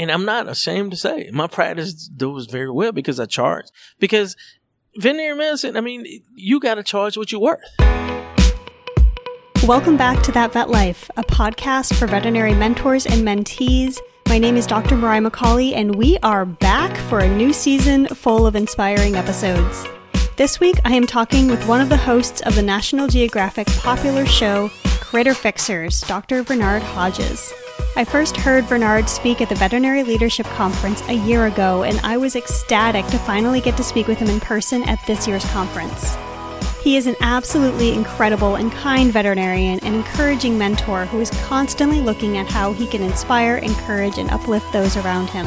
And I'm not ashamed to say my practice does very well because I charge. Because veterinary medicine, I mean, you got to charge what you're worth. Welcome back to That Vet Life, a podcast for veterinary mentors and mentees. My name is Dr. Moriah McCauley, and we are back for a new season full of inspiring episodes. This week, I am talking with one of the hosts of the National Geographic popular show, Critter Fixers, Dr. Vernard Hodges. I first heard Vernard speak at the Veterinary Leadership Conference a year ago, and I was ecstatic to finally get to speak with him in person at this year's conference. He is an absolutely incredible and kind veterinarian and encouraging mentor who is constantly looking at how he can inspire, encourage, and uplift those around him.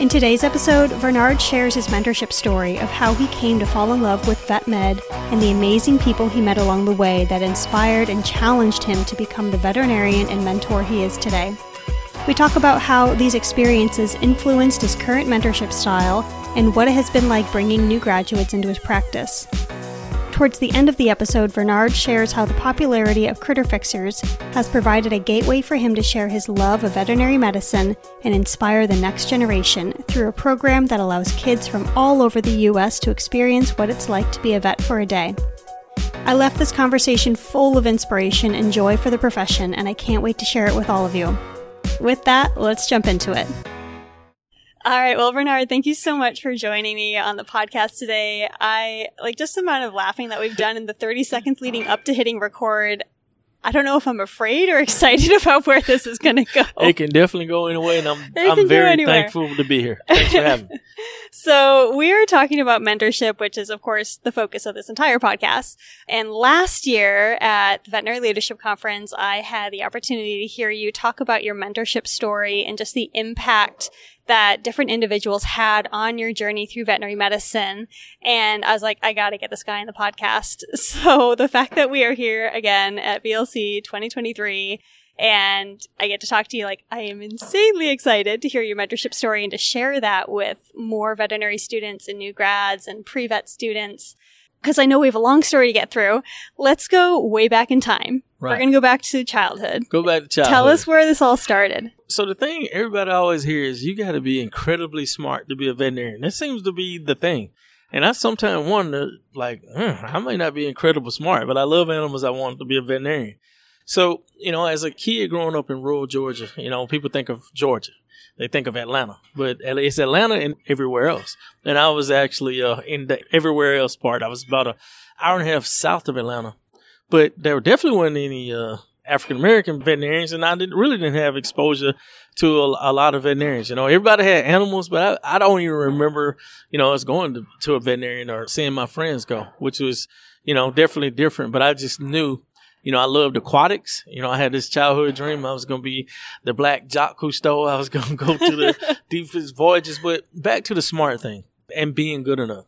In today's episode, Vernard shares his mentorship story of how he came to fall in love with vet med and the amazing people he met along the way that inspired and challenged him to become the veterinarian and mentor he is today. We talk about how these experiences influenced his current mentorship style and what it has been like bringing new graduates into his practice. Towards the end of the episode, Vernard shares how the popularity of Critter Fixers has provided a gateway for him to share his love of veterinary medicine and inspire the next generation through a program that allows kids from all over the U.S. to experience what it's like to be a vet for a day. I left this conversation full of inspiration and joy for the profession, and I can't wait to share it with all of you. With that, let's jump into it. All right. Well, Vernard, thank you so much for joining me on the podcast today. I like just the amount of laughing that we've done in the 30 seconds leading up to hitting record. I don't know if I'm afraid or excited about where this is going to go. It can definitely go anyway, and I'm I'm very thankful to be here. Thanks for having me. so we are talking about mentorship, which is of course the focus of this entire podcast. And last year at the Veterinary Leadership Conference, I had the opportunity to hear you talk about your mentorship story and just the impact that different individuals had on your journey through veterinary medicine. And I was like, I got to get this guy in the podcast. So the fact that we are here again at VLC 2023 and I get to talk to you, like, I am insanely excited to hear your mentorship story and to share that with more veterinary students and new grads and pre vet students because I know we have a long story to get through. Let's go way back in time. Right. We're going to go back to childhood. Go back to childhood. Tell us where this all started. So the thing everybody always hears, you got to be incredibly smart to be a veterinarian. That seems to be the thing. And I sometimes wonder, like, hmm, I may not be incredibly smart, but I love animals. I want to be a veterinarian. So, you know, as a kid growing up in rural Georgia, you know, people think of Georgia they think of Atlanta, but it's Atlanta and everywhere else. And I was actually uh, in the everywhere else part. I was about an hour and a half south of Atlanta, but there definitely wasn't any uh, African American veterinarians, and I didn't really didn't have exposure to a, a, lot of veterinarians. You know, everybody had animals, but I, I don't even remember, you know, us going to, to a veterinarian or seeing my friends go, which was, you know, definitely different. But I just knew you know, I loved aquatics. You know, I had this childhood dream. I was going to be the black Jacques Cousteau. I was going to go to the deepest voyages. But back to the smart thing and being good enough.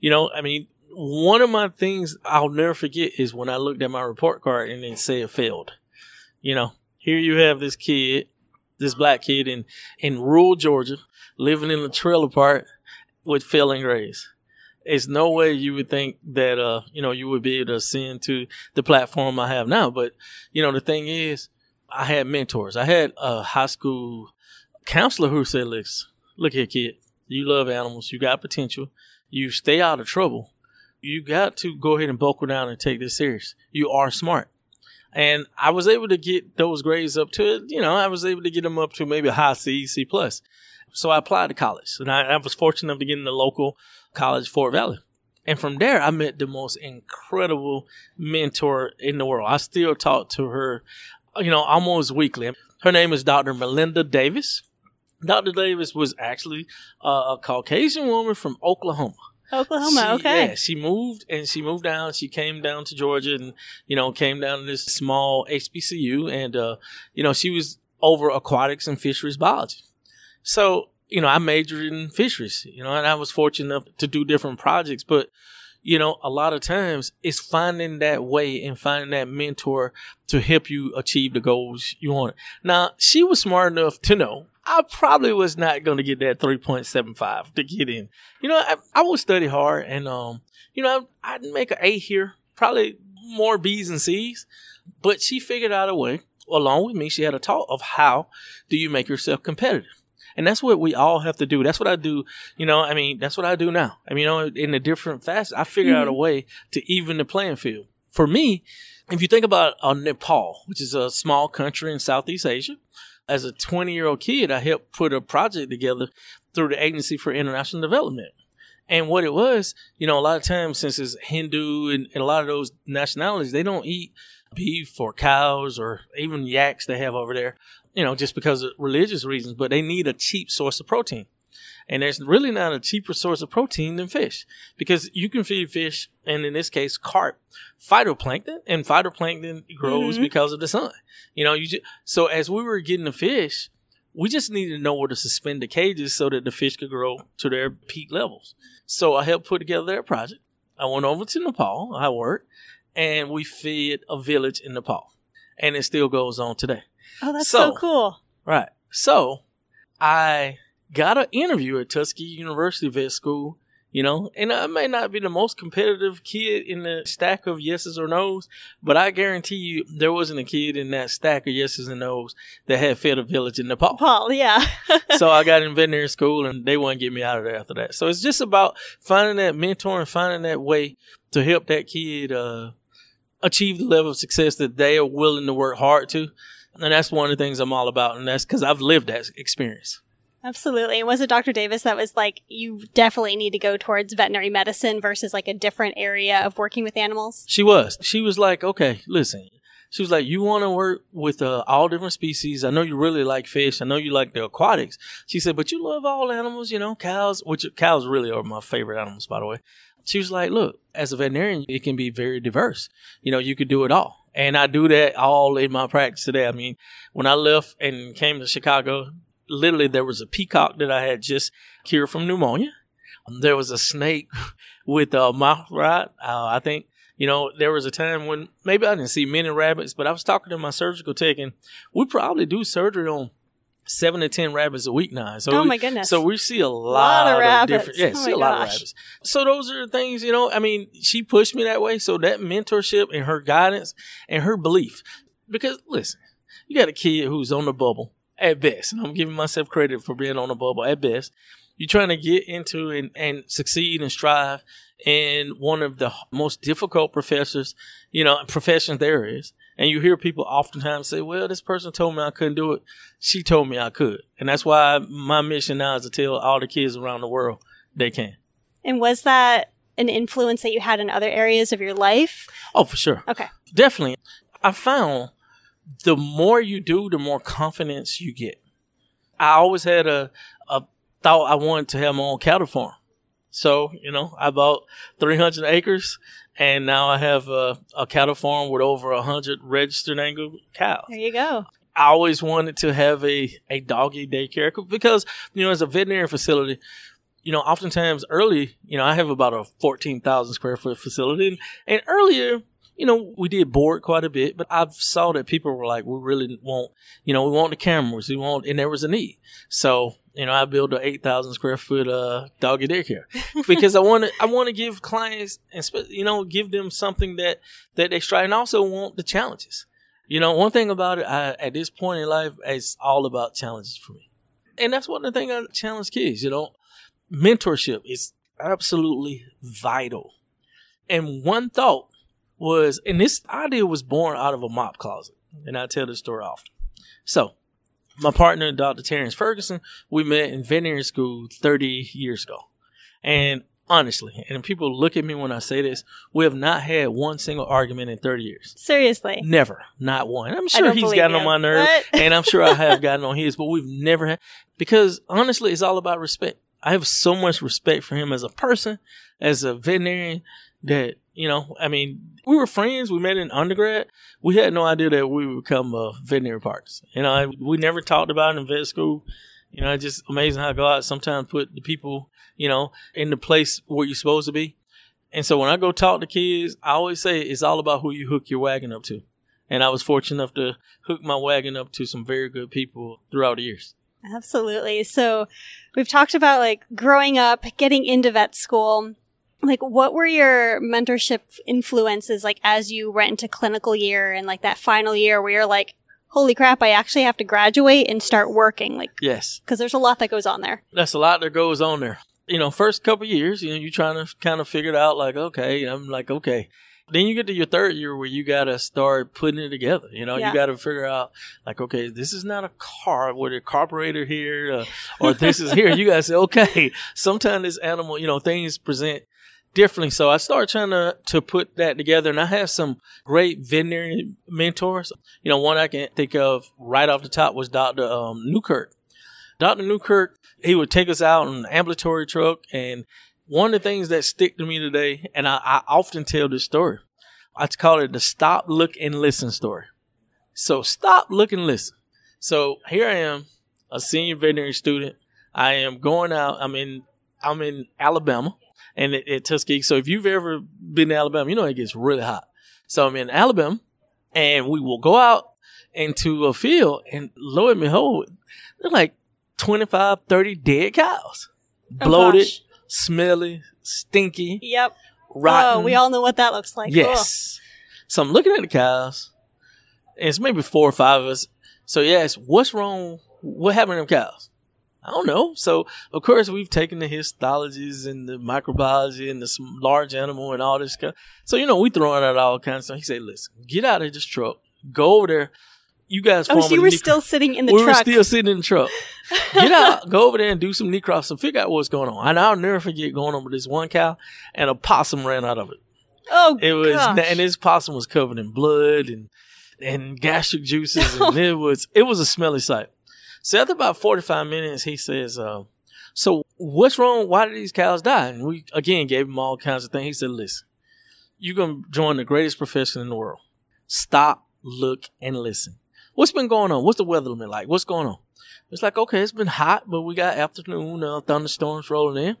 You know, I mean, one of my things I'll never forget is when I looked at my report card and it said failed. You know, here you have this kid, this black kid in, in rural Georgia, living in a trailer park with failing grades it's no way you would think that uh you know you would be able to ascend to the platform I have now. But you know the thing is, I had mentors. I had a high school counselor who said, "Look, look here, kid. You love animals. You got potential. You stay out of trouble. You got to go ahead and buckle down and take this serious. You are smart." And I was able to get those grades up to, you know, I was able to get them up to maybe a high C, C plus. So I applied to college, and I, I was fortunate enough to get in the local college, Fort Valley. And from there, I met the most incredible mentor in the world. I still talk to her, you know, almost weekly. Her name is Dr. Melinda Davis. Dr. Davis was actually uh, a Caucasian woman from Oklahoma. Oklahoma, she, okay. Yeah, she moved and she moved down. She came down to Georgia and, you know, came down to this small HBCU and, uh, you know, she was over aquatics and fisheries biology. So you know, I majored in fisheries, you know, and I was fortunate enough to do different projects, but you know, a lot of times it's finding that way and finding that mentor to help you achieve the goals you want. Now, she was smart enough to know I probably was not going to get that 3.75 to get in. You know, I, I would study hard and, um, you know, I'd make an A here, probably more B's and C's, but she figured out a way along with me. She had a talk of how do you make yourself competitive? And that's what we all have to do. That's what I do. You know, I mean, that's what I do now. I mean, you know, in a different facets, I figure mm-hmm. out a mm-hmm. way to even the playing field. For me, if you think about uh, Nepal, which is a small country in Southeast Asia, as a 20 year old kid, I helped put a project together through the Agency for International Development. And what it was, you know, a lot of times since it's Hindu and, and, a lot of those nationalities, they don't eat beef or cows or even yaks they have over there, you know, just because of religious reasons, but they need a cheap source of protein. And there's really not a cheaper source of protein than fish because you can feed fish, and in this case, carp, phytoplankton, and phytoplankton grows mm-hmm. because of the sun. You know, you just, so as we were getting the fish, we just needed to know where to suspend the cages so that the fish could grow to their peak levels. So I helped put together their project. I went over to Nepal, I worked, and we fed a village in Nepal. And it still goes on today. Oh, that's so, so cool. Right. So I got an interview at Tuskegee University Vet School, you know, and I may not be the most competitive kid in the stack of yeses or nos, but I guarantee you there wasn't a kid in that stack of yeses and nos that had fed a village in Nepal. Nepal, yeah. so I got in veterinary school and they wouldn't get me out of there after that. So it's just about finding that mentor and finding that way to help that kid, uh, achieve the level of success that they are willing to work hard to. And that's one of the things I'm all about. And that's because I've lived that experience. Absolutely. And was it Dr. Davis that was like, you definitely need to go towards veterinary medicine versus like a different area of working with animals? She was. She was like, okay, listen. She was like, you want to work with uh, all different species. I know you really like fish. I know you like the aquatics. She said, but you love all animals, you know, cows, which cows really are my favorite animals, by the way. She was like, look, as a veterinarian, it can be very diverse. You know, you could do it all. And I do that all in my practice today. I mean, when I left and came to Chicago, literally there was a peacock that I had just cured from pneumonia. There was a snake with a mouth rot. Uh, I think, you know, there was a time when maybe I didn't see many rabbits, but I was talking to my surgical tech and we probably do surgery on seven to ten rabbits a week now. So oh we, my goodness! So we see a lot, a lot of, rabbits. different, yeah, oh see a lot of rabbits. So those are the things, you know. I mean, she pushed me that way. So that mentorship and her guidance and her belief, because listen, you got a kid who's on the bubble at best, and I'm giving myself credit for being on the bubble at best. You're trying to get into and, and succeed and strive in one of the most difficult professors, you know, professions there is. And you hear people oftentimes say, well, this person told me I couldn't do it. She told me I could. And that's why my mission now is to tell all the kids around the world they can. And was that an influence that you had in other areas of your life? Oh, for sure. Okay. Definitely. I found the more you do, the more confidence you get. I always had a, a thought I wanted to have my own cattle farm. So, you know, I bought 300 acres and now I have a, a cattle farm with over 100 registered Angus cows. There you go. I always wanted to have a, a doggy daycare because, you know, as a veterinary facility, you know, oftentimes early, you know, I have about a 14,000 square foot facility. And, and earlier, you know, we did board quite a bit, but I saw that people were like, we really want, you know, we want the cameras, we want, and there was a need. So, you know, I built an 8,000 square foot, uh, doggy daycare because I want to, I want to give clients and, you know, give them something that, that they strive and also want the challenges. You know, one thing about it, I, at this point in life, it's all about challenges for me. And that's one of the things I challenge kids, you know, mentorship is absolutely vital. And one thought was, and this idea was born out of a mop closet. And I tell this story often. So, my partner, Dr. Terrence Ferguson, we met in veterinary school 30 years ago. And honestly, and people look at me when I say this, we have not had one single argument in 30 years. Seriously? Never. Not one. I'm sure he's gotten you. on my nerve, and I'm sure I have gotten on his, but we've never had, because honestly, it's all about respect. I have so much respect for him as a person, as a veterinarian, that you know, I mean, we were friends. We met in undergrad. We had no idea that we would become uh, veterinary partners. You know, we never talked about it in vet school. You know, it's just amazing how God sometimes put the people, you know, in the place where you're supposed to be. And so when I go talk to kids, I always say it's all about who you hook your wagon up to. And I was fortunate enough to hook my wagon up to some very good people throughout the years. Absolutely. So we've talked about like growing up, getting into vet school like what were your mentorship influences like as you went into clinical year and like that final year where you're like holy crap, I actually have to graduate and start working. Like, Yes. because there's a lot that goes on there. that's a lot that goes on there. You know, first couple years, you know, you're trying to kind of figure it out. Like, okay, I'm like, okay. Then you get to your third year where you got to start putting it together. You know, Yeah. you got to figure out, like, okay, this is not a car with a carburetor here, uh, or this is here. You got to say, okay, sometimes this animal, you know, things present differently. So I started trying to to put that together, and I have some great veterinary mentors. You know, one I can think of right off the top was Doctor um, Newkirk. Doctor Newkirk, he would take us out in an ambulatory truck, and one of the things that stick to me today, and I, I often tell this story, I call it the stop, look, and listen story. So stop, look, and listen. So here I am, a senior veterinary student. I am going out. I'm in. I'm in Alabama, and at, at Tuskegee. So if you've ever been to Alabama, you know it gets really hot. So I'm in Alabama, and we will go out into a field, and lo and behold, they're like 25, 30 dead cows, Oh, bloated, gosh. smelly, stinky, Yep. rotten. Oh, we all know what that looks like. Yes. So I'm looking at the cows, and it's maybe four or five of us. So yes, what's wrong? What happened to them cows? I don't know. So of course we've taken the histologies and the microbiology and the large animal and all this stuff. So you know we throwing out all kinds of stuff. He said, "Listen, get out of this truck, go over there. You guys." Oh, form so you were nec- still sitting in the we truck. We were still sitting in the truck. Get out, go over there and do some necropsy and figure out what's going on. And I'll never forget going over this one cow and a possum ran out of it. oh, It was, gosh. and this possum was covered in blood and and gastric juices, and it was it was a smelly sight. So after about forty five minutes, he says, uh, "So what's wrong? Why did these cows die?" And we again gave him all kinds of things. He said, "Listen, you're gonna join the greatest profession in the world. Stop, look, and listen. What's been going on? What's the weather been like? What's going on?" It's like, okay, it's been hot, but we got afternoon uh, thunderstorms rolling in.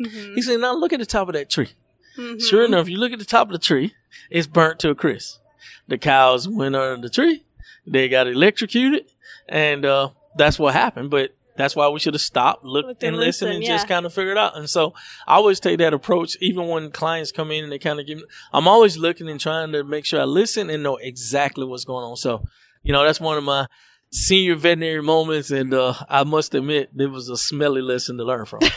Mhm. He said, now look at the top of that tree. Mhm. Sure enough, you look at the top of the tree, it's burnt to a crisp. The cows went under the tree, they got electrocuted, and uh, that's what happened. But that's why we should have stopped, looked, and listened, listened, and just yeah. kind of figured out. And so I always take that approach, even when clients come in and they kind of give me, I'm always looking and trying to make sure I listen and know exactly what's going on. So, you know, that's one of my senior veterinary moments, and uh, I must admit, it was a smelly lesson to learn from.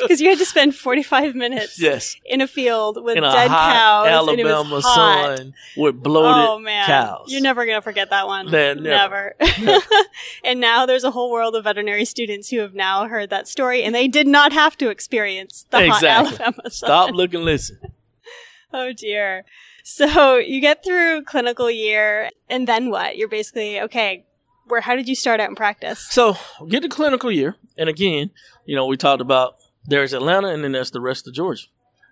Because you had to spend 45 minutes yes. in a field with in dead cows. and it was Alabama sun with bloated oh man, cows. you're never gonna forget that one. Nah, never. never. and now there's a whole world of veterinary students who have now heard that story, and they did not have to experience the Exactly. hot Alabama sun. Stop, look, and listen. Oh dear. So you get through clinical year, and then what? You're basically okay. Where? How did you start out in practice? So get the clinical year, and again, you know, we talked about there's Atlanta, and then there's the rest of Georgia.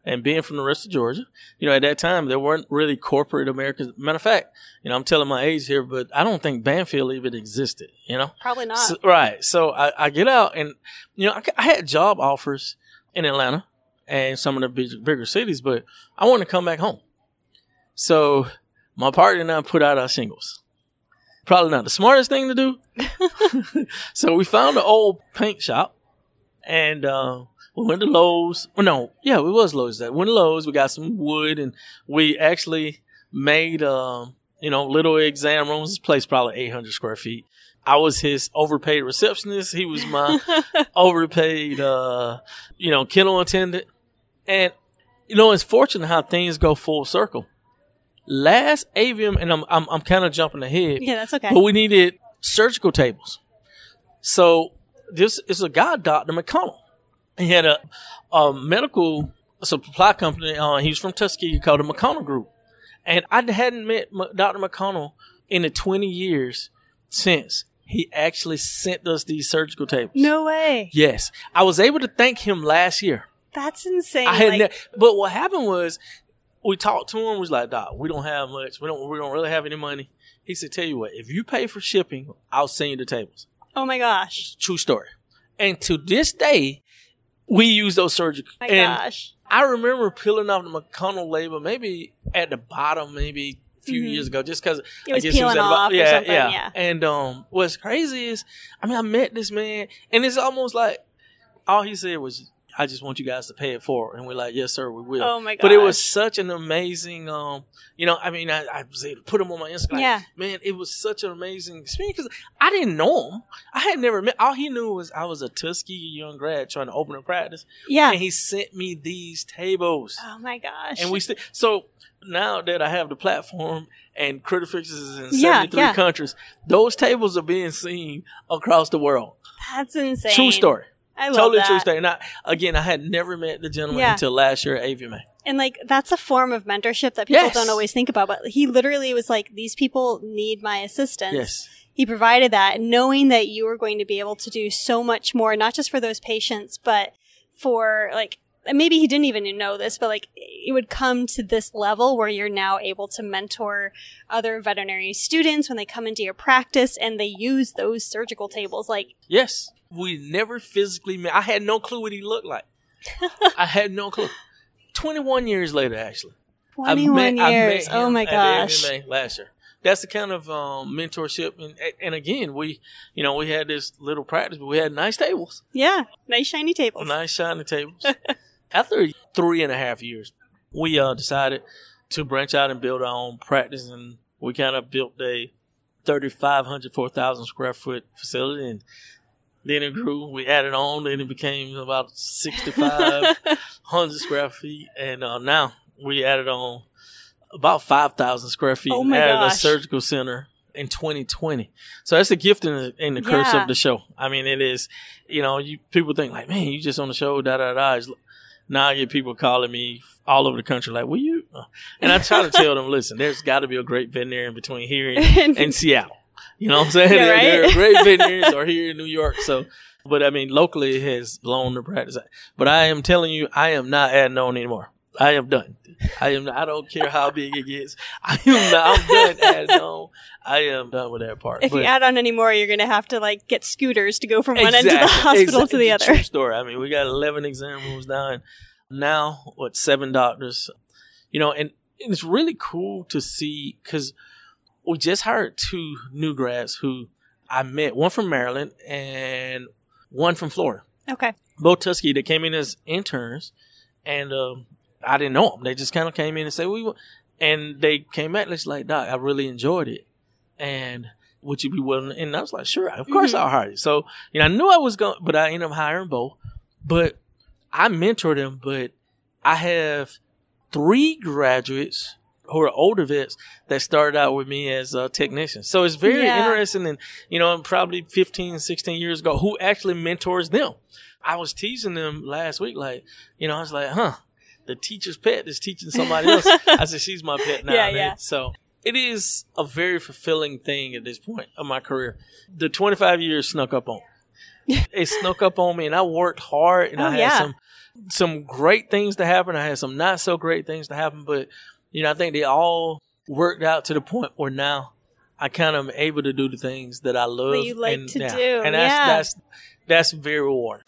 And being from the rest of Georgia, you know, at that time there weren't really corporate Americans. Matter of fact, you know, I'm telling my age here, but I don't think Banfield even existed. You know, Probably not. So- right. So I, I get out, and you know, I, I had job offers in Atlanta and some of the big, bigger cities, but I wanted to come back home. So my partner and I put out our singles. Probably not the smartest thing to do. so we found an old paint shop, and uh, we went to Lowe's. Well, no, yeah, it was Lowe's. That went to Lowe's. We got some wood, and we actually made, um, you know, little exam rooms. This place probably 800 square feet. I was his overpaid receptionist. He was my overpaid, uh, you know, kennel attendant. And, you know, it's fortunate how things go full circle. Last AVMA, and I'm, I'm, I'm kind of jumping ahead, yeah, that's okay. but we needed surgical tables. So this is a guy, Dr. McConnell. He had a, a medical supply company. Uh, he was from Tuskegee called the McConnell Group. And I hadn't met Dr. McConnell in the 20 years since he actually sent us these surgical tables. no way. Yes. I was able to thank him last year. That's insane. I had like, ne- but what happened was we talked to him, We was like, Doc, we don't have much. We don't we don't really have any money. He said, Tell you what, if you pay for shipping, I'll send you the tables. oh my gosh. True story. And to this day, we use those surgical. My and gosh. I remember peeling off the McConnell label, maybe at the bottom, maybe a few Mhm. years ago, just because It was peeling off or yeah, yeah, yeah. And um, what's crazy is, I mean, I met this man, and it's almost like all he said was, I just want you guys to pay it forward. And we're like, yes, sir, we will. Oh my god! But it was such an amazing, um, you know, I mean, I, I was able to put him on my Instagram. Yeah. Man, it was such an amazing experience because I didn't know him. I had never met, all he knew was I was a Tuskegee young grad trying to open a practice. Yeah. And he sent me these tables. Oh my gosh. And we still, so now that I have the platform and Critter Fixers is in Yeah, 73 yeah. countries, those tables are being seen across the world. That's insane. True story. I love Totally that. true story. And I, again, I had never met the gentleman Yeah. until last year at AVMA. And like that's a form of mentorship that people Yes. don't always think about. But he literally was like, "These people need my assistance." Yes. He provided that, knowing that you were going to be able to do so much more, not just for those patients, but for like maybe he didn't even know this, but like it would come to this level where you're now able to mentor other veterinary students when they come into your practice and they use those surgical tables. Like, Yes. We never physically met. I had no clue what he looked like. I had no clue. 21 years later, actually. I 21 met- I met years. oh him my at the gosh. Last year. That's the kind of um, mentorship, and and again, we, you know, we had this little practice, but we had nice tables, Yeah. Nice shiny tables. nice shiny tables. After three and a half years, we uh, decided to branch out and build our own practice, and we kind of built a 3,500, 4,000 square foot facility, and then it grew. We added on, then it became about 6,500 square feet, and uh, now we added on about 5,000 square feet Oh and added a surgical center in 2020. So that's a gift and the, and the curse of the show. I mean, it is, you know, you people think like, man, you just on the show, da da da. It's- Now I get people calling me all over the country, like, will you? And I try to tell them, listen, there's got to be a great veterinarian between here and, and Seattle. You know what I'm saying? Yeah, right? there are great veterinarians are here in New York. So, but I mean, locally it has blown the practice. But I am telling you, I am not adding on anymore. I am done. I am. I don't care how big it gets. I am. Not, I'm done adding on. I am done with that part. if you add on any more, you're going to have to like get scooters to go from one end of the Exactly, hospital to the other. True story. I mean, we got 11 exam rooms down. Now, what, seven doctors? You know, and, and it's really cool to see because we just hired two new grads who I met, one from Maryland and one from Florida. Okay. Both Tuskegee, they came in as interns, and um, I didn't know them. They just kind of came in and said, we, wa-" and they came back and it's like, Doc, I really enjoyed it. And would you be willing? And I was like, sure, of course Mhm. I'll hire you. So, you know, I knew I was going, but I ended up hiring both. But I mentored them, but I have three graduates who are older vets that started out with me as uh, technicians. So it's very Yeah. interesting and, you know, probably 15, 16 years ago, who actually mentors them. I was teasing them last week, like, you know, I was like, huh, the teacher's pet is teaching somebody else. I said, she's my pet now. Yeah, man. yeah. So it is a very fulfilling thing at this point of my career. The 25 years snuck up on me. it snuck up on me and I worked hard and Oh, I had yeah. some some great things to happen. I had some not so great things to happen, but you know, I think they all worked out to the point where now I kind of am able to do the things that I love That you like and, to yeah. do, And that's yeah. that's that's very rewarding.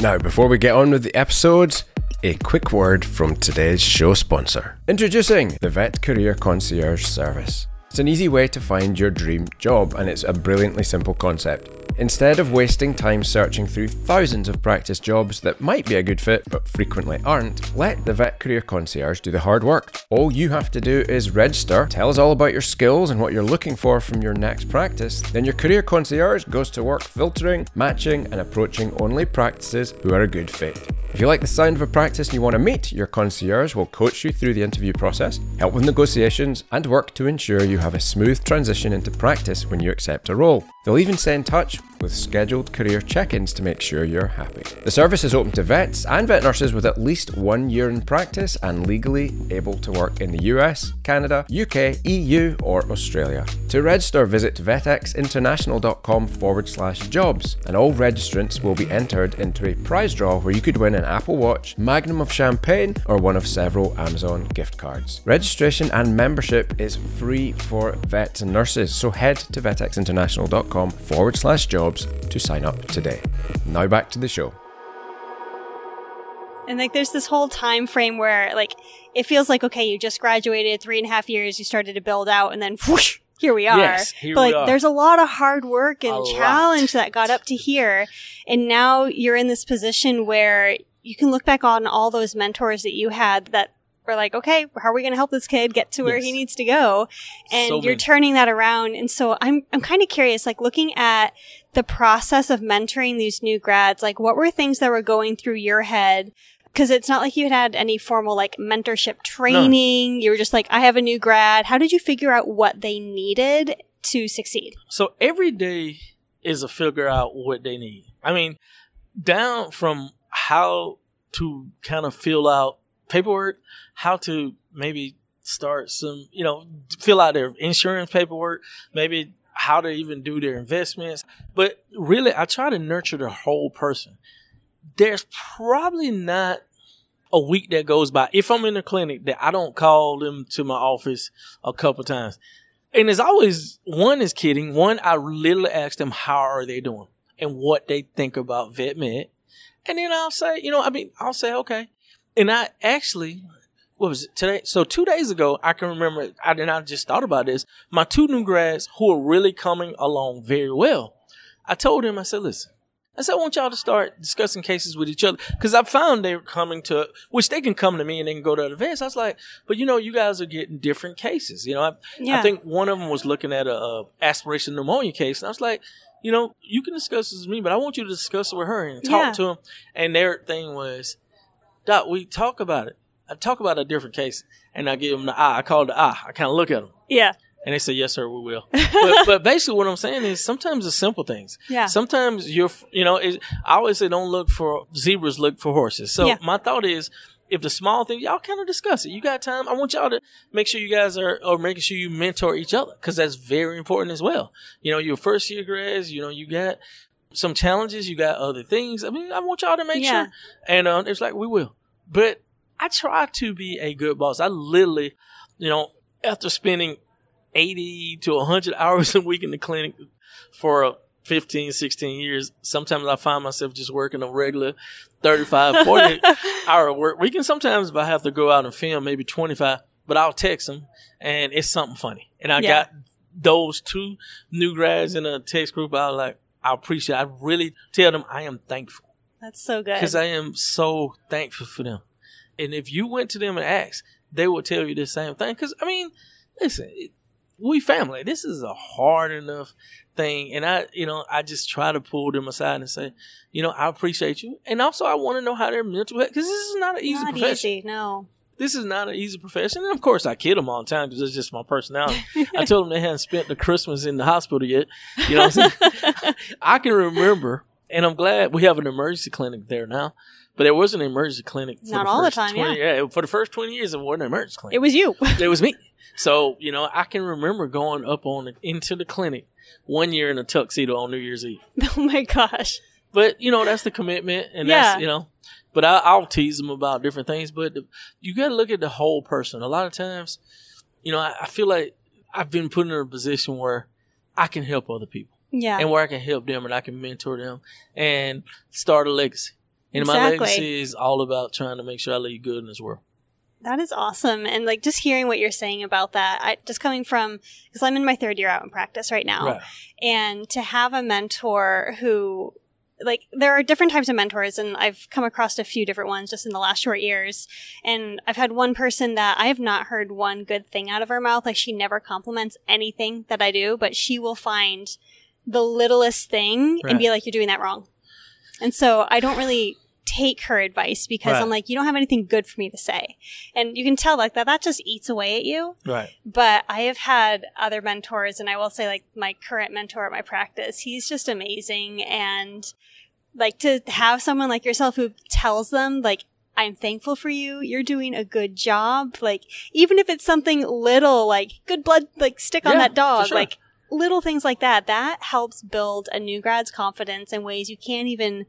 Now, before we get on with the episodes, a quick word from today's show sponsor. Introducing the Vet Career Concierge Service. It's an easy way to find your dream job, and it's a brilliantly simple concept. Instead of wasting time searching through thousands of practice jobs that might be a good fit but frequently aren't, let the Vet Career Concierge do the hard work. All you have to do is register, tell us all about your skills and what you're looking for from your next practice, then your Career Concierge goes to work filtering, matching, and approaching only practices who are a good fit. If you like the sound of a practice and you want to meet, your concierge will coach you through the interview process, help with negotiations, and work to ensure you have a smooth transition into practice when you accept a role. They'll even stay in touch with scheduled career check ins to make sure you're happy. The service is open to vets and vet nurses with at least one year in practice and legally able to work in the US, Canada, UK, EU, or Australia. To register, visit vetxinternational.com forward slash jobs, and all registrants will be entered into a prize draw where you could win an Apple Watch, Magnum of Champagne, or one of several Amazon gift cards. Registration and membership is free for vets and nurses, so head to vetxinternational.com forward slash jobs to sign up today. Now back to the show. And like, there's this whole time frame where like it feels like okay, you just graduated three and a half years, you started to build out, and then whoosh, here we are. Yes, here but we like, are. there's a lot of hard work and A lot. challenge that got up to here. And now you're in this position where you can look back on all those mentors that you had that were like, okay, how are we going to help this kid get to where he needs to go? And So you're many. turning that around. And so I'm, I'm kind of curious, like looking at the process of mentoring these new grads, like what were things that were going through your head? Cause it's not like you had had any formal like mentorship training. You were just like, I have a new grad. How did you figure out what they needed to succeed? So every day is a figure out what they need. I mean, down from how to kind of fill out paperwork, how to maybe start some, you know, fill out their insurance paperwork, maybe how to even do their investments. But really, I try to nurture the whole person. There's probably not a week that goes by if I'm in the clinic that I don't call them to my office a couple times. And there's always one is kidding. One, I literally ask them how are they doing and what they think about vet med. And then I'll say, you know, I mean, I'll say, okay. And I actually, what was it today? So two days ago, I can remember, I and I just thought about this. My two new grads who are really coming along very well. I told them, I said, listen, I said, I want y'all to start discussing cases with each other because I found they were coming to, which they can come to me and they can go to other events. I was like, but you know, you guys are getting different cases. You know, I, Yeah. I think one of them was looking at a, a aspiration pneumonia case, and I was like, you know, you can discuss this with me, but I want you to discuss it with her and talk Yeah. to him. And their thing was, Doc, we talk about it. I talk about a different case, and I give them the eye. I call it the eye. I kind of look at them, Yeah. and they say, "Yes, sir, we will." but, but basically, what I'm saying is, sometimes the simple things. Yeah. Sometimes you're, you know, I always say, don't look for zebras, look for horses. So Yeah. my thought is, if the small thing, y'all kind of discuss it. You got time. I want y'all to make sure you guys are, are making sure you mentor each other because that's very important as well. You know, your first year grads, you know, you got some challenges, you got other things. I mean, I want y'all to make Yeah. sure. And uh, it's like, we will. But I try to be a good boss. I literally, you know, after spending 80 to 100 hours a week in the clinic for uh, 15, 16 years, sometimes I find myself just working a regular 35, 40 hour work week. And sometimes if I have to go out and film, maybe 25, but I'll text them and it's something funny. And I Yeah. got those two new grads in a text group. I was like, I appreciate, I really tell them I am thankful That's so good. because I am so thankful for them. And if you went to them and asked, they would tell you the same thing. Because I mean, listen, we family. This is a hard enough thing, and I, you know, I just try to pull them aside and say, you know, I appreciate you, and also I want to know how their mental health because this is not an easy Not profession. easy. No. This is not an easy profession, and of course I kid them all the time because it's just my personality. I told them they hadn't spent the Christmas in the hospital yet. You know, what I'm saying? I can remember, and I'm glad we have an emergency clinic there now. But there was an emergency clinic. For Not the all the time, 20 yeah. Eh, for the first 20 years, it wasn't an emergency clinic. It was you. It was me. So, you know, I can remember going up on the, into the clinic one year in a tuxedo on New Year's Eve. oh my gosh. But, you know, that's the commitment and Yeah. that's, you know, but I, I'll tease them about different things. But the, you got to look at the whole person. A lot of times, you know, I, I feel like I've been put in a position where I can help other people Yeah. and where I can help them and I can mentor them and start a legacy. And my legacy is all about trying to make sure I leave good in this world. That is awesome. And like just hearing what you're saying about that, I just coming from, because I'm in my third year out in practice right now. Right. And to have a mentor who, like, there are different types of mentors, and I've come across a few different ones just in the last short years. And I've had one person that I have not heard one good thing out of her mouth. Like, she never compliments anything that I do, but she will find the littlest thing and be like, you're doing that wrong. And so I don't really take her advice because Right. I'm like, you don't have anything good for me to say. And you can tell like that, that just eats away at you. Right. But I have had other mentors, and I will say, like, my current mentor at my practice, he's just amazing. And like to have someone like yourself who tells them, like, I'm thankful for you. You're doing a good job. Like, even if it's something little, like good blood, like stick on Yeah, that dog, sure. like little things like that, that helps build a new grad's confidence in ways you can't even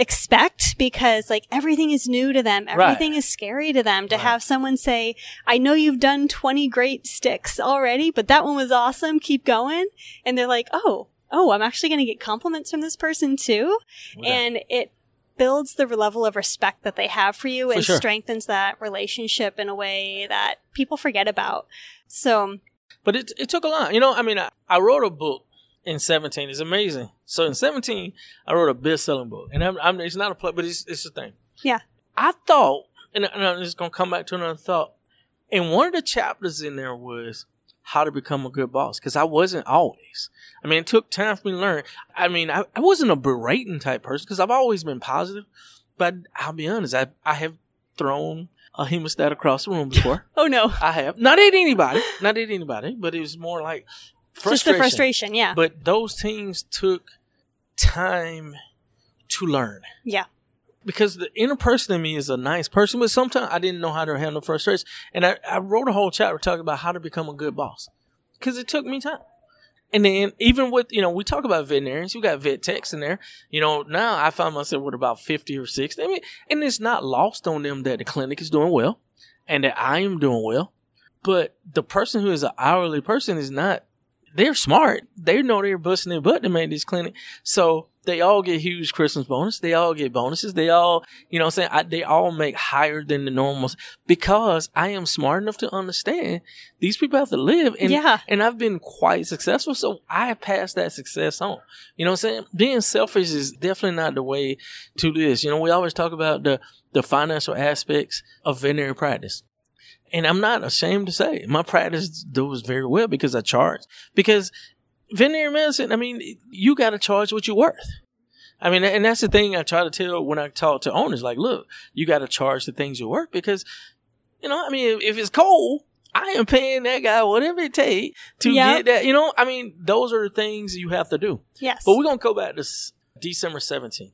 expect because like everything is new to them. Right. Everything is scary to them. To Right. have someone say, I know you've done 20 great sticks already, but that one was awesome. Keep going. And they're like, oh, oh, I'm actually going to get compliments from this person too. Yeah. And it builds the level of respect that they have for you For and sure. strengthens that relationship in a way that people forget about. So But it it took a lot. You know, I mean, I, I wrote a book in 17. It's amazing. So in 17, I wrote a best selling book, and I'm, I'm, it's not a play, but it's it's a thing. Yeah. I thought, and, and I'm just gonna come back to another thought. And one of the chapters in there was how to become a good boss because I wasn't always. I mean, it took time for me to learn. I mean, I, I wasn't a berating type person because I've always been positive. But I'll be honest, I I have thrown a hemostat across the room before. Oh no. I have not at anybody, not at anybody, but it was more like Just the frustration, yeah. But those things took time to learn yeah. because the inner person in me is a nice person, but sometimes I didn't know how to handle frustration. And I, I wrote a whole chapter talking about how to become a good boss because it took me time. And then even with, you know, we talk about veterinarians, you got vet techs in there. You know, now I find myself with about 50 or 60. I mean, and it's not lost on them that the clinic is doing well and that I am doing well. But the person who is an hourly person is not, they're smart. They know they're busting their butt to make this clinic. So they all get huge Christmas bonus. They all get bonuses. They all, you know what I'm saying? I, they all make higher than the normals because I am smart enough to understand these people have to live. And, Yeah. and I've been quite successful. So I pass that success on. You know what I'm saying? Being selfish is definitely not the way to this. You know, we always talk about the, the financial aspects of veterinary practice. And I'm not ashamed to say my practice does very well because I charge. Because veterinary medicine, I mean, you got to charge what you're worth. I mean, and that's the thing I try to tell when I talk to owners. Like, look, you got to charge the things you're worth because, you know, I mean, if, if it's cold, I am paying that guy whatever it takes to Yep. get that. You know, I mean, those are the things you have to do. Yes. But we're gonna go back to December 17th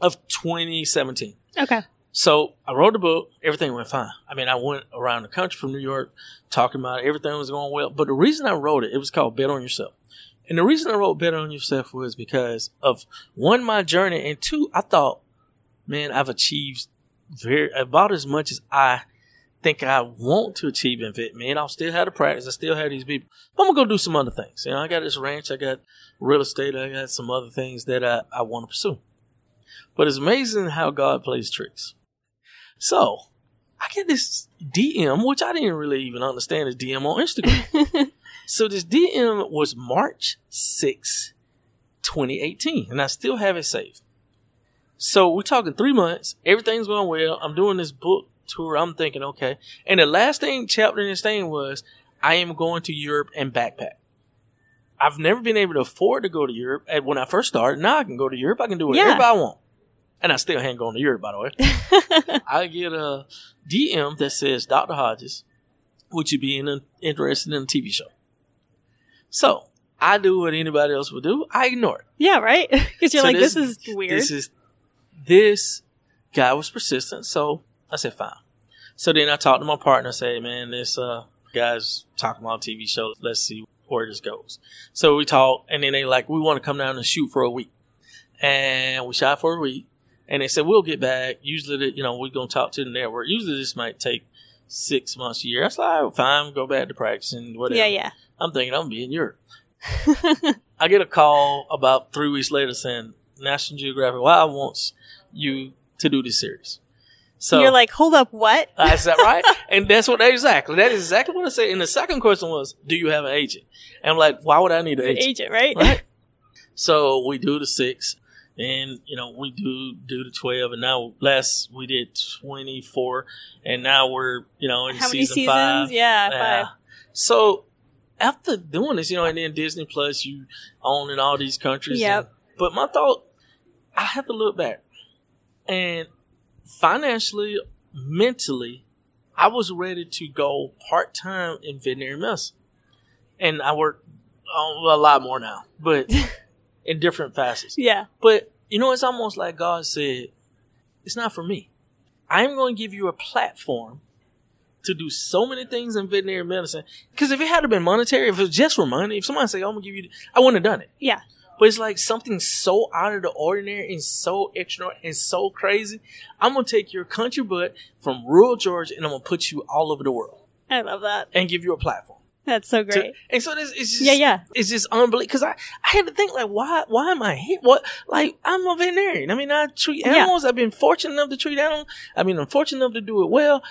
of 2017. okay. So I wrote the book. Everything went fine. I mean, I went around the country from New York talking about it. Everything was going well. But the reason I wrote it, it was called Bet on Yourself. And the reason I wrote Bet on Yourself was because of one, my journey, and two, I thought, man, I've achieved very about as much as I think I want to achieve in vet. Man, I'll still have the practice. I still have these people. But I'm gonna go do some other things. You know, I got this ranch. I got real estate. I got some other things that I, I want to pursue. But it's amazing how God plays tricks. So I get this DM, which I didn't really even understand as DM on Instagram. so this DM was March 6, 2018, and I still have it saved. So we're talking three months. Everything's going well. I'm doing this book tour. I'm thinking, okay. And the last thing chapter in this thing was, I am going to Europe and backpack. I've never been able to afford to go to Europe. And when I first started, now I can go to Europe. I can do whatever Yeah. I want. And I still ain't going to Europe, by the way. I get a DM that says, Dr. Hodges, would you be in interested in a TV show? So I do what anybody else would do. I ignore it. yeah, right? Because you're So like, this, is weird. This is this guy was persistent, so I said fine. So then I talked to my partner, say, man, this uh guy's talking about a TV show. Let's see where this goes. So we talked, and then they like, we want to come down and shoot for a week, and we shot for a week, and they said we'll get back. Usually, the, you know, we're gonna talk to the network. Usually, this might take six months, a year. I was like, "Oh, fine, go back to practicing, whatever. yeah, yeah. I'm thinking I'm gonna be in Europe. I get a call about three weeks later saying National Geographic Wild wants you to do this series. So you're like, hold up, what? uh, is that right? and that's what exactly that is exactly what I said. And the second question was, do you have an agent? And I'm like, why would I need an agent? Agent, right? Right. so we do the six, and you know we do do the twelve, and now last we did twenty four, and now we're you know in How many seasons? five. Yeah, five. So after doing this, you know, and then Disney Plus, you own in all these countries. Yep. and- but my thought, I have to look back, and financially, mentally, I was ready to go part time in veterinary medicine, and I work um, a lot more now, but in different facets. Yeah. But you know, it's almost like God said, "It's not for me. I'm going to give you a platform to do so many things in veterinary medicine. Because if it had been monetary, if it was just for money, if somebody say, "I'm going to give you," I wouldn't have done it. Yeah. But it's like something so out of the ordinary and so extraordinary and so crazy. I'm gonna take your country butt from rural Georgia and I'm gonna put you all over the world I love that. and give you a platform. That's so great. and so this it's just Yeah, yeah. it's just unbelievable because I, I had to think like why why am I here? What like I'm a veterinarian. I mean I treat Yeah. animals. I've been fortunate enough to treat animals. I mean I'm fortunate enough to do it well,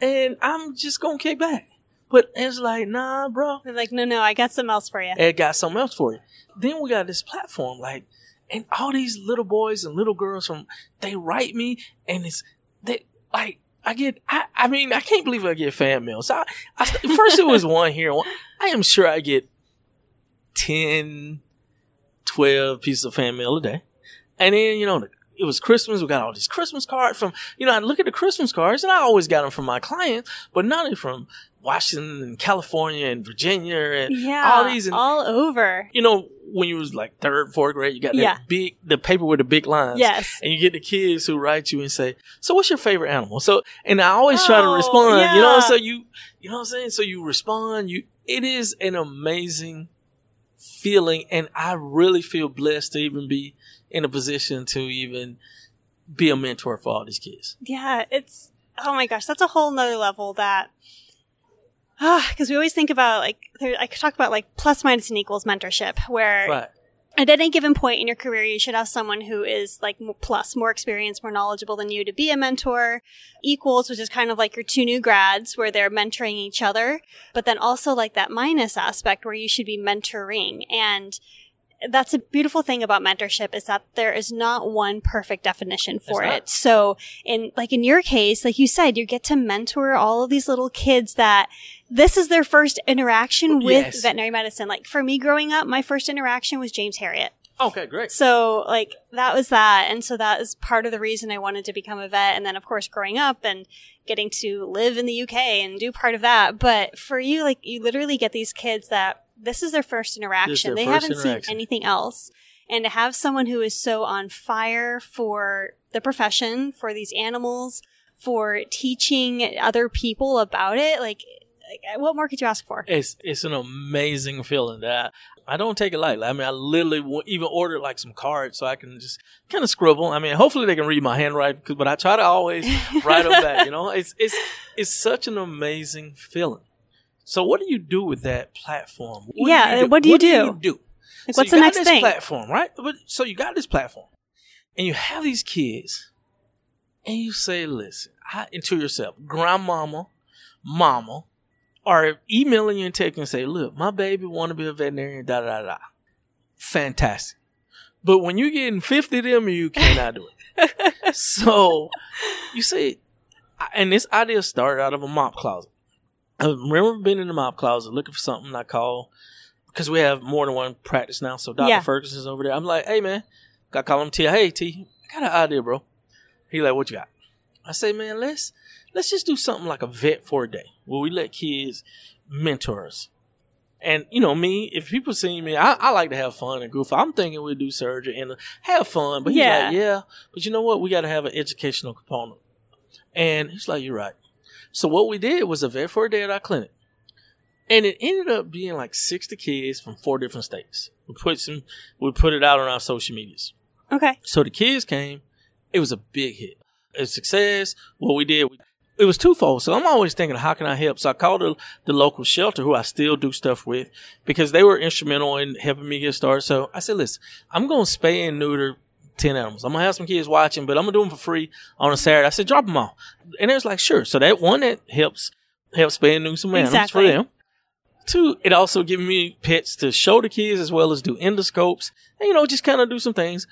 and I'm just gonna kick back. But it's like, nah, bro. They're like, no, no, I got something else for you. It got something else for you. Then we got this platform, like, and all these little boys and little girls from they write me, and it's they like I get. I, I mean, I can't believe I get fan mail. So I, I first it was one here. One, I am sure I get 10, 12 pieces of fan mail a day, and then you know it was Christmas. We got all these Christmas cards from, you know, I look at the Christmas cards and I always got them from my clients, but none from Washington and California and Virginia and yeah, all these. And, all over. You know, when you was like third, fourth grade, you got that Yeah. big, the paper with the big lines. Yes. And you get the kids who write you and say, so what's your favorite animal? So, and I always try to Oh, respond, you know, so you, you know what I'm saying? So you respond, you, it is an amazing feeling. And I really feel blessed to even be in a position to even be a mentor for all these kids. Yeah, it's oh my gosh, that's a whole nother level that Ah, because we always think about like there, I could talk about like plus minus and equals mentorship where Right. at any given point in your career you should have someone who is like plus more experienced more knowledgeable than you to be a mentor equals which is kind of like your two new grads where they're mentoring each other but then also like that minus aspect where you should be mentoring and that's a beautiful thing about mentorship is that there is not one perfect definition for There's not. it. So in like in your case, like you said, you get to mentor all of these little kids that this is their first interaction with Yes. veterinary medicine. Like for me growing up, my first interaction was James Herriot. Okay, great. So like that was that. And so that is part of the reason I wanted to become a vet. And then of course growing up and getting to live in the UK and do part of that. But for you, like you literally get these kids that this is their first interaction. their they first haven't seen anything else. And to have someone who is so on fire for the profession, for these animals, for teaching other people about it, like, like what more could you ask for? It's it's an amazing feeling that I don't take it lightly. I mean, I literally even ordered like some cards so I can just kind of scribble. I mean, hopefully they can read my handwriting, but I try to always write them back. You know, it's it's it's such an amazing feeling. So, what do you do with that platform? What Yeah, do what do you do? you do? Like, So what's you the got next this thing? platform, right? So you got this platform, and you have these kids, and you say, "Listen," I, and to yourself, grandmama, mama, are emailing you and texting and say, "Look, my baby want to be a veterinarian." Da da da. Fantastic, but when you getting fifty of them, you cannot do it. so you say, and this idea started out of a mop closet. I remember being in the mop closet looking for something. I call because we have more than one practice now. So Dr. Yeah. Ferguson's over there. I'm like, hey man, I call him T. Hey T, I got an idea, bro. He like, what you got? I say, man, let's let's just do something like a vet for a day where we let kids mentor us. And you know me, if people see me, I, I like to have fun and goof. I'm thinking we'll do surgery and uh, have fun. But he's Yeah. like, yeah, but you know what? We got to have an educational component. And he's like, you're right. So what we did was a vet for a day at our clinic. And it ended up being like 60 kids from four different states. We put some, we put it out on our social medias. Okay. So the kids came. It was a big hit. A success. What we did, we, it was twofold. So I'm always thinking, how can I help? So I called the, the local shelter who I still do stuff with because they were instrumental in helping me get started. So I said, listen, I'm going to spay and neuter 10 animals. I'm going to have some kids watching, but I'm going to do them for free on a Saturday. I said, drop them off. And it was like, sure. So that one that helps, helps spay and some animals Exactly. for them. Two, it also gives me pets to show the kids as well as do endoscopes and, you know, just kind of do some things.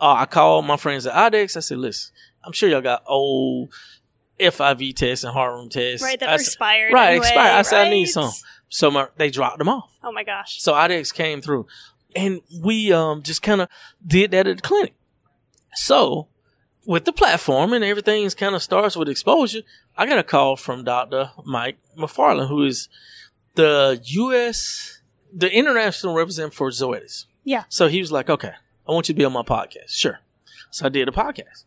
Uh, I called my friends at IDEXX. I said, listen, I'm sure y'all got old FIV tests and heartworm tests. Right, that I are said- expired. Right, anyway, expired. I said, I need some. So my, they dropped them off. Oh my gosh. So IDEXX came through and we um, just kind of did that at the clinic. So with the platform and everything kind of starts with exposure, I got a call from Dr. Mike McFarland, who is the U.S., the international representative for Zoetis. Yeah. So he was like, okay, I want you to be on my podcast. Sure. So I did a podcast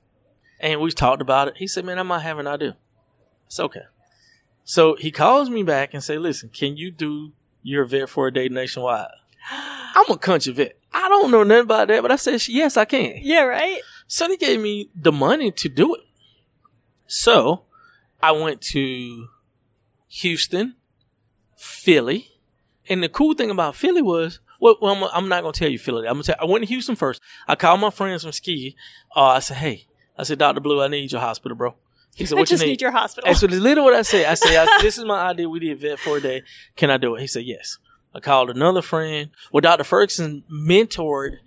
and we talked about it. He said, man, I might have an idea. It's okay. So he calls me back and say, listen, can you do your vet for a day nationwide? I'm a country vet. I don't know nothing about that, but I said, yes, I can. Yeah, right? So they gave me the money to do it. So I went to Houston, Philly, and the cool thing about Philly was, well, well I'm, I'm not gonna tell you Philly. I'm gonna tell. I went to Houston first. I called my friends from Ski. Uh, I said, hey, I said, Doctor Blue, I need your hospital, bro. He said, I "What you just need?" need your hospital. That's what literally what I said. I said, "This is my idea. We did vet for a day. Can I do it?" He said, "Yes." I called another friend. Well, Dr. Ferguson mentored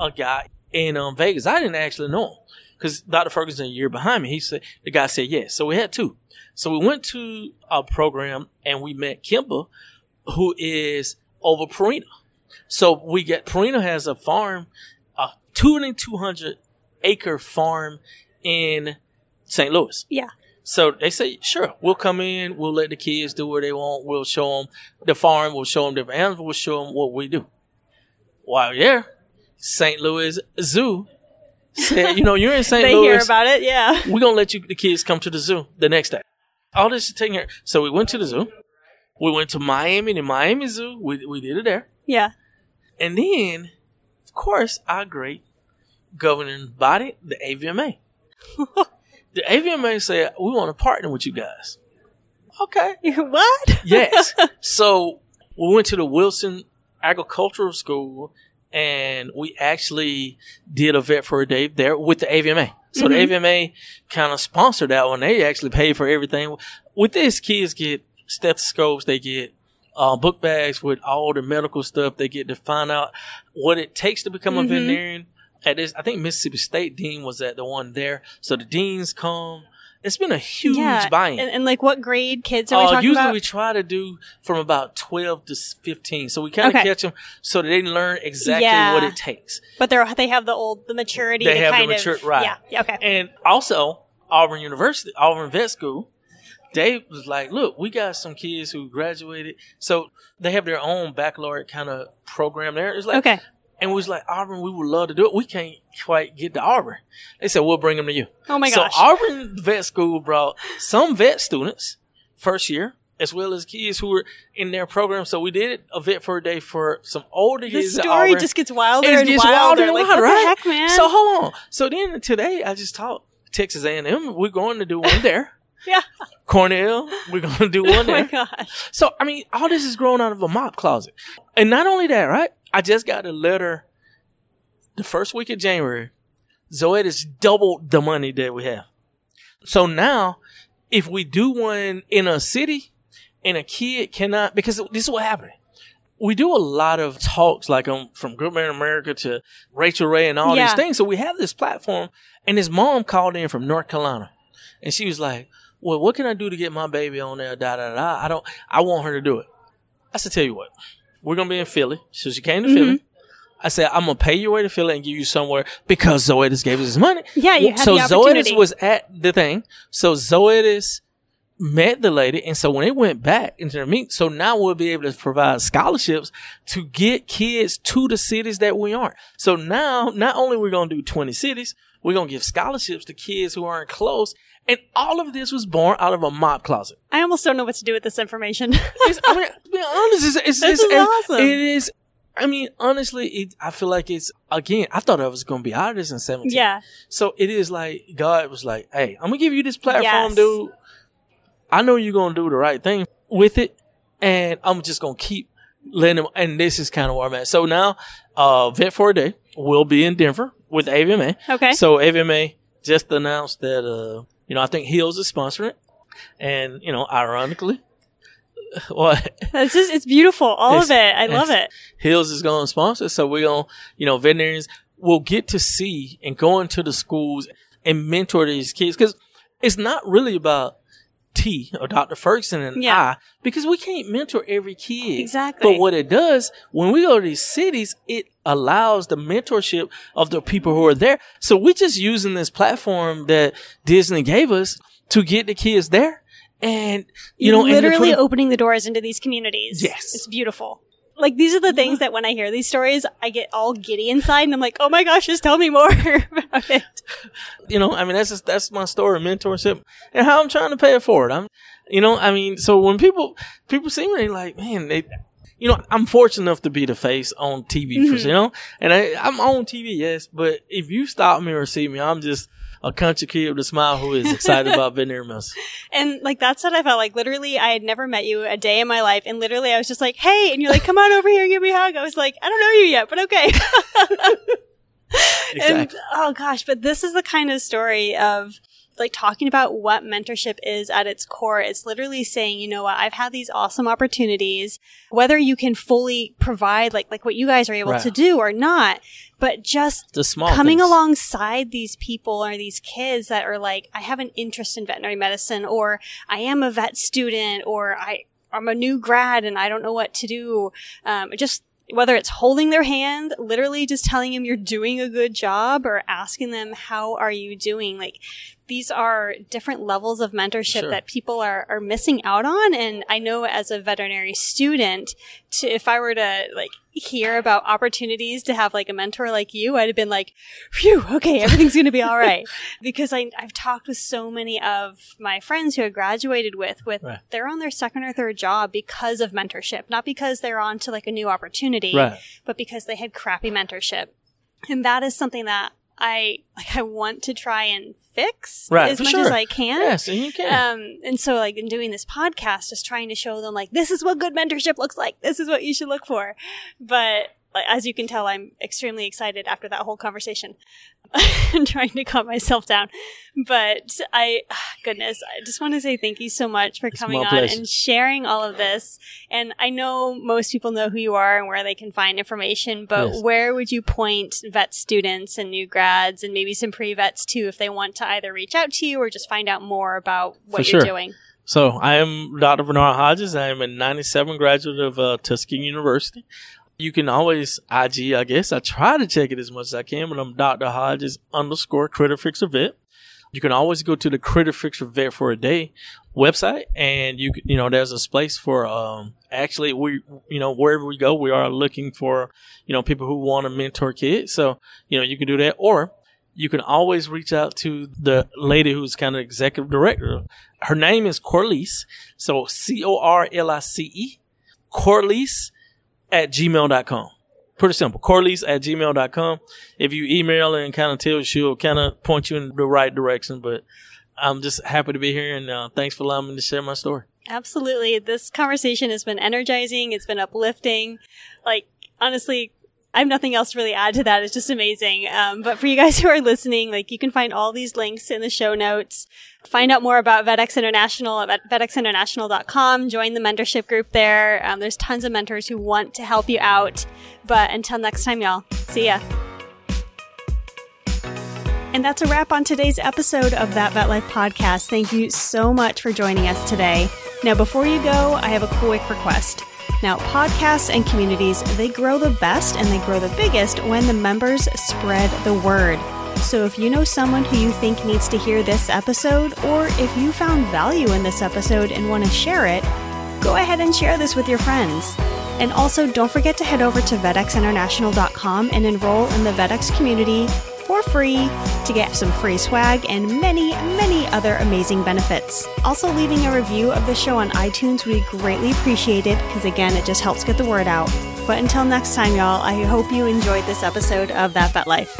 a guy in um, Vegas. I didn't actually know him because Dr. Ferguson a year behind me. He said the guy said yes. So we had two. So we went to a program and we met Kimba, who is over Purina. So we get Purina has a farm, a two and two hundred acre farm in St. Louis. yeah. So they say, sure, we'll come in, we'll let the kids do what they want, we'll show them the farm, we'll show them different animals, we'll show them what we do. While there, St. Louis Zoo said, you know, you're in St. They Louis, hear about it. Yeah. we're gonna let you the kids come to the zoo the next day. All this is taking care. So we went to the zoo. We went to Miami, the Miami Zoo. We we did it there. Yeah. And then, of course, our great governing body, the AVMA. the AVMA said, we want to partner with you guys. Okay. what? Yes. so we went to the Wilson Agricultural School and we actually did a vet for a day there with the AVMA. So the AVMA kind of sponsored that one. They actually paid for everything. With this, kids get stethoscopes, they get uh, book bags with all the medical stuff. They get to find out what it takes to become a Mhm. veterinarian. At this, I think Mississippi State Dean was at the one there. So the deans come. It's been a huge yeah. buy-in. And, and like what grade kids are we Uh, talking usually about? we try to do from about 12 to 15. So we kind of Okay. catch them so that they learn exactly Yeah. what it takes. but they're they have the old the maturity. They to have the of, right. Yeah. Yeah. Okay. And also, Auburn University, Auburn Vet School, they was like, look, we got some kids who graduated. So they have their own baccalaureate kind of program there. It's like, okay. And we was like, Auburn, we would love to do it. We can't quite get to Auburn. They said, we'll bring them to you. Oh my God. so. Auburn Vet School brought some vet students first year, as well as kids who were in their program. So we did it a vet for a day for some older the kids. at story just gets wilder It and gets wilder. wilder and like, wilder, what right? the heck, man? So hold on. So then today I just taught Texas A&M. We're going to do one there. yeah. Cornell, we're going to do Oh one my gosh. So I mean, all this is growing out of a mop closet, and not only that, right? I just got a letter the first week of January. Zoetis has doubled the money that we have. So now, if we do one in a city, and a kid cannot, because this is what happened. We do a lot of talks, like um, from Good Morning America to Rachael Ray and all Yeah. these things. So we have this platform, and his mom called in from North Carolina, and she was like, "Well, what can I do to get my baby on there?" Da da da. I don't. I want her to do it. I said, "Tell you what, we're gonna be in Philly." So she came to Philly. Mm-hmm. I said, "I'm gonna pay your way to Philly and give you somewhere because Zoetis gave us his money." Yeah, you had so the opportunity. Zoetis was at the thing. So Zoetis met the lady, and so when they went back into their meet, so now we'll be able to provide scholarships to get kids to the cities that we aren't. So now, not only we're gonna do 20 cities, we're gonna give scholarships to kids who aren't close. And all of this was born out of a mop closet. I almost don't know what to do with this information. It's, I mean, to be honest, it's, it's, This it's is it- awesome. It is. I mean, honestly, it, I feel like it's again. I thought I was going to be out of this in seventeen. yeah. So it is like God was like, "Hey, I'm gonna give you this platform, Yes. dude. I know you're gonna do the right thing with it, and I'm just gonna keep letting them." And this is kind of where I'm at. So now, uh, Vet for a Day will be in Denver with AVMA. Okay. So AVMA just announced that, uh, you know, I think Hill's is sponsoring it, and you know, ironically, what It's just it's beautiful. All of it. I love it. Hill's is going to sponsor. So we're going to, you know, veterinarians will get to see and go into the schools and mentor these kids because it's not really about T or Dr. Ferguson and Yeah. I because we can't mentor every kid. Exactly. But what it does when we go to these cities, it allows the mentorship of the people who are there. So we're just using this platform that Disney gave us to get the kids there. And, you know, literally opening the doors into these communities. Yes. It's beautiful. Like these are the things that when I hear these stories, I get all giddy inside and I'm like, oh my gosh, just tell me more about it. you know, I mean, that's just, that's my story, mentorship, and how I'm trying to pay it forward. I'm, you know, I mean, so when people people see me, like, man, they, you know, I'm fortunate enough to be the face on TV, Mm-hmm. you know, and I, I'm on TV, yes, but if you stop me or see me, I'm just a country kid with a smile who is excited about veterinary medicine. And like that's what I felt like. Literally, I had never met you a day in my life, and literally, I was just like, "Hey," and you're like, "Come on over here, give me a hug." I was like, "I don't know you yet, but okay." exactly. And oh gosh, but this is the kind of story of like talking about what mentorship is at its core. It's literally saying, you know what, I've had these awesome opportunities, whether you can fully provide like like what you guys are able Right. to do or not, but just the small coming things. alongside these people or these kids that are like, I have an interest in veterinary medicine, or I am a vet student, or I, I'm a new grad and I don't know what to do. Um, just whether it's holding their hand, literally just telling them you're doing a good job, or asking them, how are you doing? Like, these are different levels of mentorship Sure. that people are, are missing out on. And I know as a veterinary student, to, if I were to like hear about opportunities to have like a mentor like you, I'd have been like, phew, okay, everything's going to be all right. because I, I've talked with so many of my friends who I graduated with, with Right. they're on their second or third job because of mentorship, not because they're on to like a new opportunity, Right. but because they had crappy mentorship. And that is something that I, like, I want to try and fix Right, as much sure. as I can. Yes, and you can. Um, and so like in doing this podcast, just trying to show them like, this is what good mentorship looks like. This is what you should look for. But as you can tell, I'm extremely excited after that whole conversation. I'm trying to calm myself down. But I, goodness, I just want to say thank you so much for It's coming on pleasure. and sharing all of this. And I know most people know who you are and where they can find information, but Yes. where would you point vet students and new grads and maybe some pre-vets too if they want to either reach out to you or just find out more about what For you're sure. doing? So I am Dr. Vernard Hodges. I am a 97 graduate of uh, Tuskegee University. You can always IG, I guess. I try to check it as much as I can, but I'm Dr. Hodges underscore Critter Fixer Vet. You can always go to the Critter Fixer Vet for a Day website, and you you know there's a space for um actually we you know wherever we go we are looking for you know people who want to mentor kids. So you know you can do that, or you can always reach out to the lady who's kind of executive director. Her name is Corlice. So C O R L I C E. Corlice at gmail.com. Pretty simple. Corlice at gmail.com. If you email her and kind of tell, she'll kind of point you in the right direction. But I'm just happy to be here and uh, thanks for allowing me to share my story. Absolutely. This conversation has been energizing. It's been uplifting. Like, honestly, I have nothing else to really add to that. It's just amazing. Um, but for you guys who are listening, like, you can find all these links in the show notes. Find out more about VetX International at vetxinternational.com. Join the mentorship group there. Um, there's tons of mentors who want to help you out. But until next time, y'all, see ya. And that's a wrap on today's episode of That Vet Life podcast. Thank you so much for joining us today. Now, before you go, I have a quick request. Now, podcasts and communities, they grow the best and they grow the biggest when the members spread the word. So if you know someone who you think needs to hear this episode, or if you found value in this episode and want to share it, go ahead and share this with your friends. And also, don't forget to head over to vetxinternational.com and enroll in the VetX community for free to get some free swag and many, many other amazing benefits. Also, leaving a review of the show on iTunes would be greatly appreciated because, again, it just helps get the word out. But until next time, y'all, I hope you enjoyed this episode of That Vet Life.